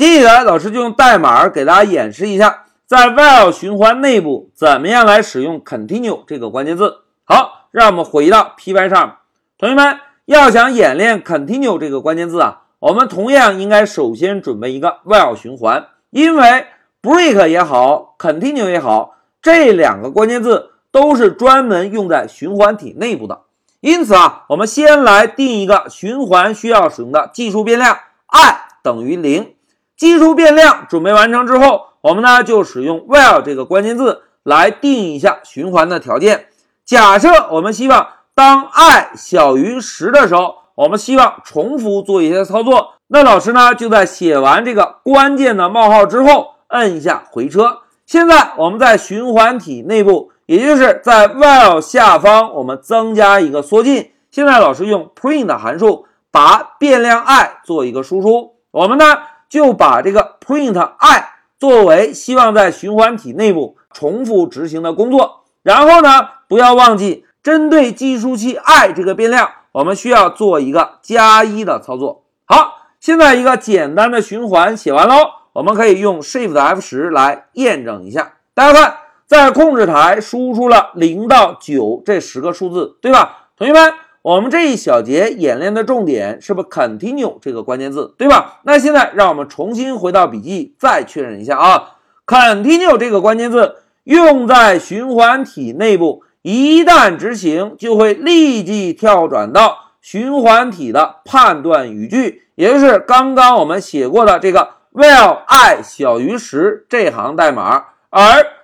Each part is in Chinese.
接下来，老师就用代码给大家演示一下，在 while 循环内部怎么样来使用 continue 这个关键字。好，让我们回到 Py 上，同学们要想演练 continue 这个关键字啊，我们同样应该首先准备一个 while 循环，因为 break 也好，continue 也好，这两个关键字都是专门用在循环体内部的。因此啊，我们先来定一个循环需要使用的技术变量 i 等于零。基数变量准备完成之后，我们呢就使用 while 这个关键字来定一下循环的条件。假设我们希望当 i 小于十的时候，我们希望重复做一些操作，那老师呢就在写完这个关键的冒号之后，摁一下回车。现在我们在循环体内部，也就是在 while 下方，我们增加一个缩进。现在老师用 print 函数把变量 i 做一个输出，我们呢。就把这个 print i 作为希望在循环体内部重复执行的工作，然后呢，不要忘记针对计数器 i 这个变量，我们需要做一个加一的操作。好，现在一个简单的循环写完喽，我们可以用 Shift F 十来验证一下。大家看，在控制台输出了零到九这十个数字，对吧？同学们。我们这一小节演练的重点是不是 continue 这个关键字，对吧？那现在让我们重新回到笔记，再确认一下啊。continue 这个关键字用在循环体内部，一旦执行就会立即跳转到循环体的判断语句，也就是刚刚我们写过的这个 while i 小于十这行代码。而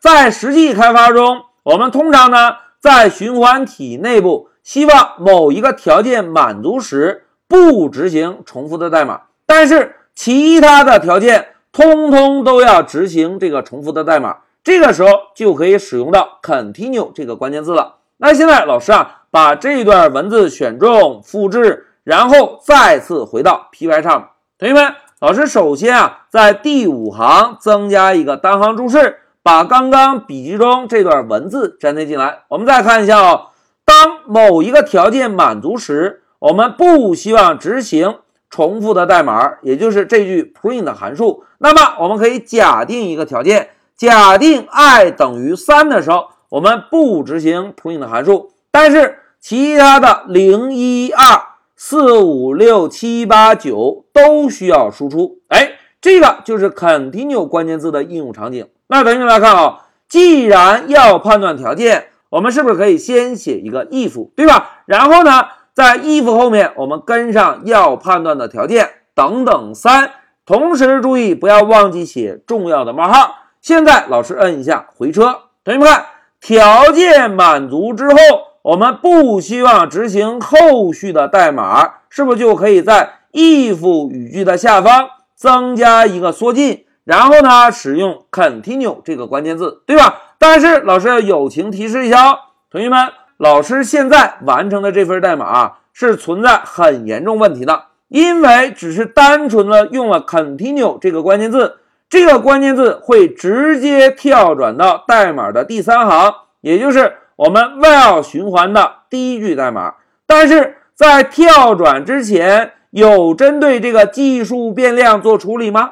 在实际开发中，我们通常呢在循环体内部。希望某一个条件满足时不执行重复的代码，但是其他的条件通通都要执行这个重复的代码。这个时候就可以使用到 continue 这个关键字了。那现在老师啊，把这段文字选中、复制，然后再次回到 Py 上。同学们，老师首先啊，在第五行增加一个单行注释，把刚刚笔记中这段文字粘贴进来。我们再看一下哦。当某一个条件满足时，我们不希望执行重复的代码，也就是这句 print 函数。那么我们可以假定一个条件，假定 i 等于三的时候，我们不执行 print 函数，但是其他的零一二四五六七八九都需要输出。哎，这个就是 continue 关键字的应用场景。那同学们来看啊，既然要判断条件。我们是不是可以先写一个 if，对吧？然后呢，在 if 后面我们跟上要判断的条件等等三，同时注意不要忘记写重要的冒号。现在老师摁一下回车，同学们看，条件满足之后，我们不希望执行后续的代码，是不是就可以在 if 语句的下方增加一个缩进，然后呢，使用 continue 这个关键字，对吧？但是老师要友情提示一下哦，同学们，老师现在完成的这份代码啊是存在很严重问题的，因为只是单纯的用了 continue 这个关键字，这个关键字会直接跳转到代码的第三行，也就是我们 while 循环的第一句代码。但是在跳转之前，有针对这个计数变量做处理吗？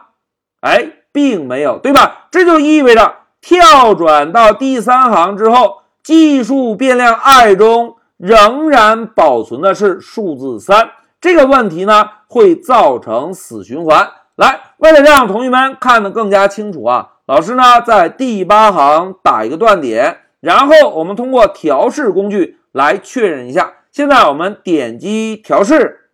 哎，并没有，对吧？这就意味着。跳转到第三行之后，计数变量 i 中仍然保存的是数字三，这个问题呢会造成死循环。来，为了让同学们看得更加清楚啊，老师呢在第八行打一个断点，然后我们通过调试工具来确认一下。现在我们点击调试，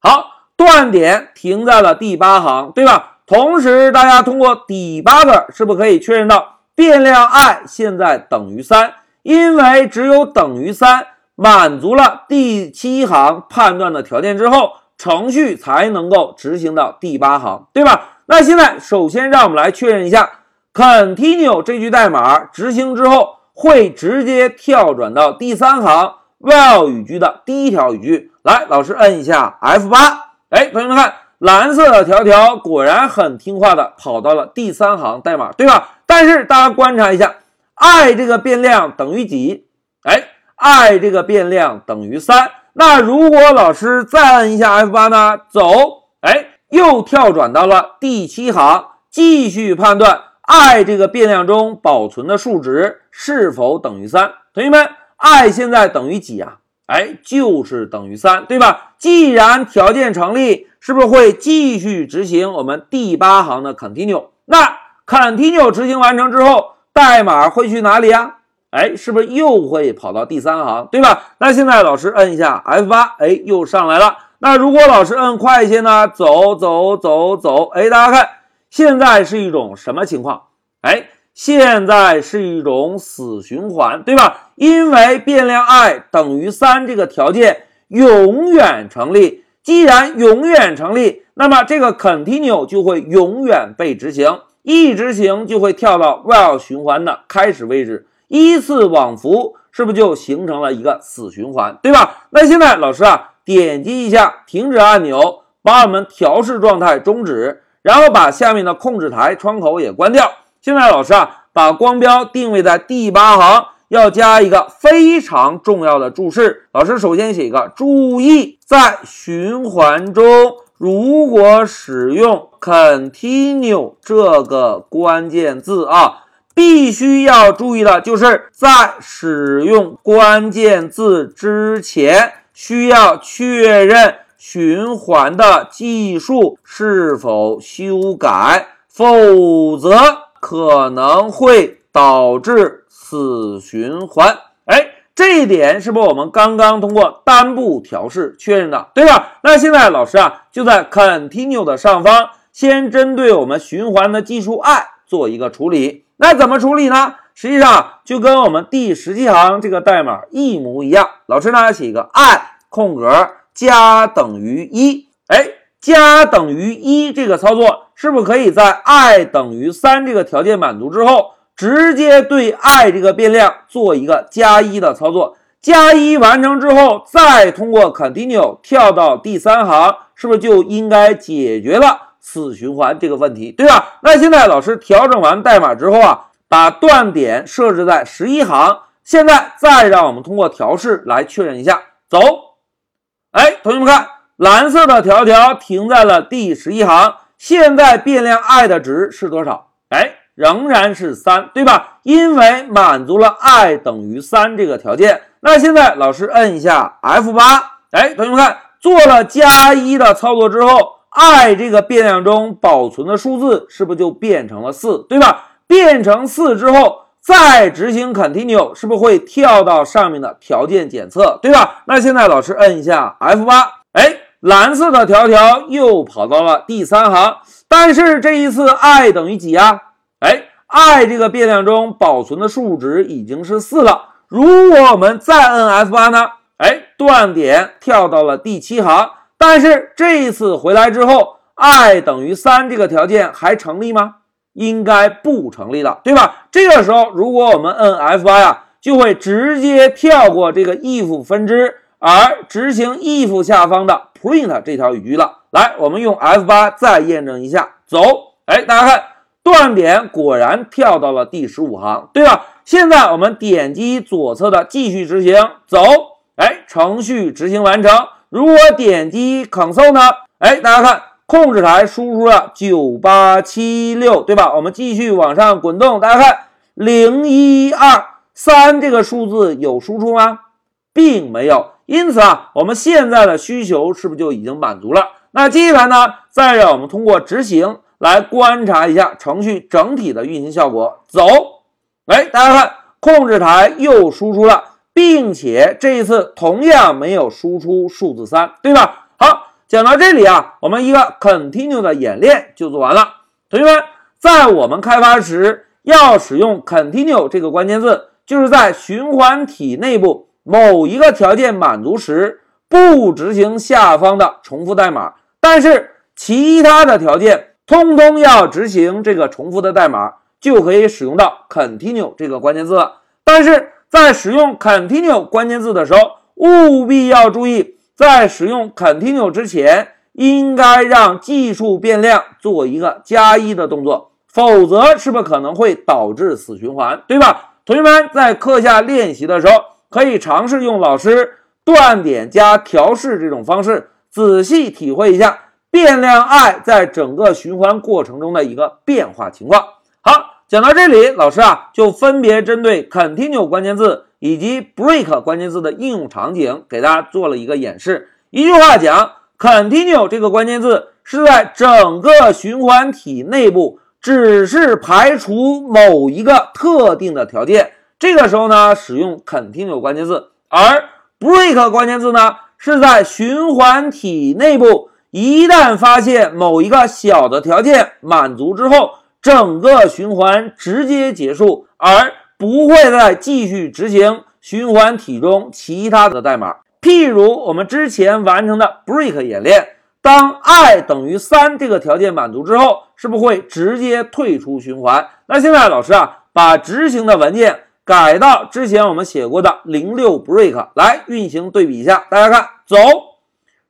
好，断点停在了第八行，对吧？同时，大家通过 debugger 是不是可以确认到变量 i 现在等于三？因为只有等于三，满足了第七行判断的条件之后，程序才能够执行到第八行，对吧？那现在首先让我们来确认一下，continue 这句代码执行之后会直接跳转到第三行 while 语句的第一条语句。来，老师摁一下 F8，哎，同学们看。蓝色的条条果然很听话的跑到了第三行代码，对吧？但是大家观察一下，i 这个变量等于几？哎，i 这个变量等于三。那如果老师再按一下 F8 呢？走，哎，又跳转到了第七行，继续判断 i 这个变量中保存的数值是否等于三。同学们，i 现在等于几啊？哎，就是等于三，对吧？既然条件成立，是不是会继续执行我们第八行的 continue？那 continue 执行完成之后，代码会去哪里啊？哎，是不是又会跑到第三行，对吧？那现在老师摁一下 F8，哎，又上来了。那如果老师摁快一些呢？走走走走，哎，大家看，现在是一种什么情况？哎，现在是一种死循环，对吧？因为变量 i 等于三这个条件永远成立。既然永远成立，那么这个 continue 就会永远被执行，一执行就会跳到 while 循环的开始位置，依次往复，是不是就形成了一个死循环，对吧？那现在老师啊。点击一下停止按钮，把我们调试状态终止，然后把下面的控制台窗口也关掉。现在老师啊，把光标定位在第八行，要加一个非常重要的注释。老师首先写一个注意，在循环中，如果使用 continue 这个关键字啊，必须要注意的就是在使用关键字之前。需要确认循环的计数是否修改，否则可能会导致死循环。哎，这一点是不是我们刚刚通过单步调试确认的，对吧？那现在老师啊，就在 continue 的上方，先针对我们循环的计数 i 做一个处理。那怎么处理呢？实际上就跟我们第十七行这个代码一模一样。老师呢写一个 i 空格加等于一，哎，加等于一这个操作是不是可以在 i 等于三这个条件满足之后，直接对 i 这个变量做一个加一的操作？加一完成之后，再通过 continue 跳到第三行，是不是就应该解决了死循环这个问题，对吧？那现在老师调整完代码之后啊。把断点设置在十一行，现在再让我们通过调试来确认一下。走，哎，同学们看，蓝色的条条停在了第十一行。现在变量 i 的值是多少？哎，仍然是三，对吧？因为满足了 i 等于三这个条件。那现在老师摁一下 F8，哎，同学们看，做了加一的操作之后，i 这个变量中保存的数字是不是就变成了四，对吧？变成四之后，再执行 continue，是不是会跳到上面的条件检测，对吧？那现在老师摁一下 F8，哎，蓝色的条条又跑到了第三行，但是这一次 i 等于几呀？哎，i 这个变量中保存的数值已经是四了。如果我们再摁 F8 呢？哎，断点跳到了第七行，但是这一次回来之后，i 等于三这个条件还成立吗？应该不成立了，对吧？这个时候，如果我们摁 F8 呀，就会直接跳过这个 if 分支，而执行 if 下方的 print 这条语句了。来，我们用 F8 再验证一下，走。哎，大家看，断点果然跳到了第十五行，对吧？现在我们点击左侧的继续执行，走。哎，程序执行完成。如果点击 Console 呢？哎，大家看。控制台输出了九八七六，对吧？我们继续往上滚动，大家看零一二三这个数字有输出吗？并没有。因此啊，我们现在的需求是不是就已经满足了？那接下来呢？再让我们通过执行来观察一下程序整体的运行效果。走，哎，大家看控制台又输出了，并且这一次同样没有输出数字三，对吧？好。讲到这里啊，我们一个 continue 的演练就做完了。同学们，在我们开发时要使用 continue 这个关键字，就是在循环体内部某一个条件满足时，不执行下方的重复代码，但是其他的条件通通要执行这个重复的代码，就可以使用到 continue 这个关键字了。但是在使用 continue 关键字的时候，务必要注意。在使用 continue 之前，应该让计数变量做一个加一的动作，否则是不是可能会导致死循环，对吧？同学们在课下练习的时候，可以尝试用老师断点加调试这种方式，仔细体会一下变量 i 在整个循环过程中的一个变化情况。好，讲到这里，老师啊就分别针对 continue 关键字以及 break 关键字的应用场景，给大家做了一个演示。一句话讲，continue 这个关键字是在整个循环体内部，只是排除某一个特定的条件，这个时候呢使用 continue 关键字，而 break 关键字呢是在循环体内部。一旦发现某一个小的条件满足之后，整个循环直接结束，而不会再继续执行循环体中其他的代码。譬如我们之前完成的 break 演练，当 i 等于三这个条件满足之后，是不会直接退出循环？那现在老师啊，把执行的文件改到之前我们写过的零六 break 来运行对比一下，大家看，走，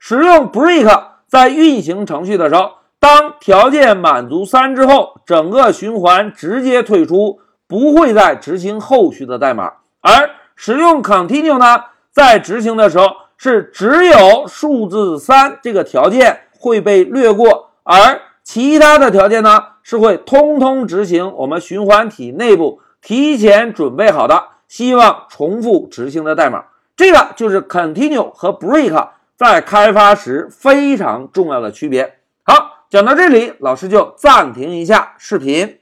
使用 break。在运行程序的时候，当条件满足三之后，整个循环直接退出，不会再执行后续的代码。而使用 continue 呢，在执行的时候是只有数字三这个条件会被略过，而其他的条件呢是会通通执行我们循环体内部提前准备好的希望重复执行的代码。这个就是 continue 和 break。在开发时非常重要的区别。好，讲到这里，老师就暂停一下视频。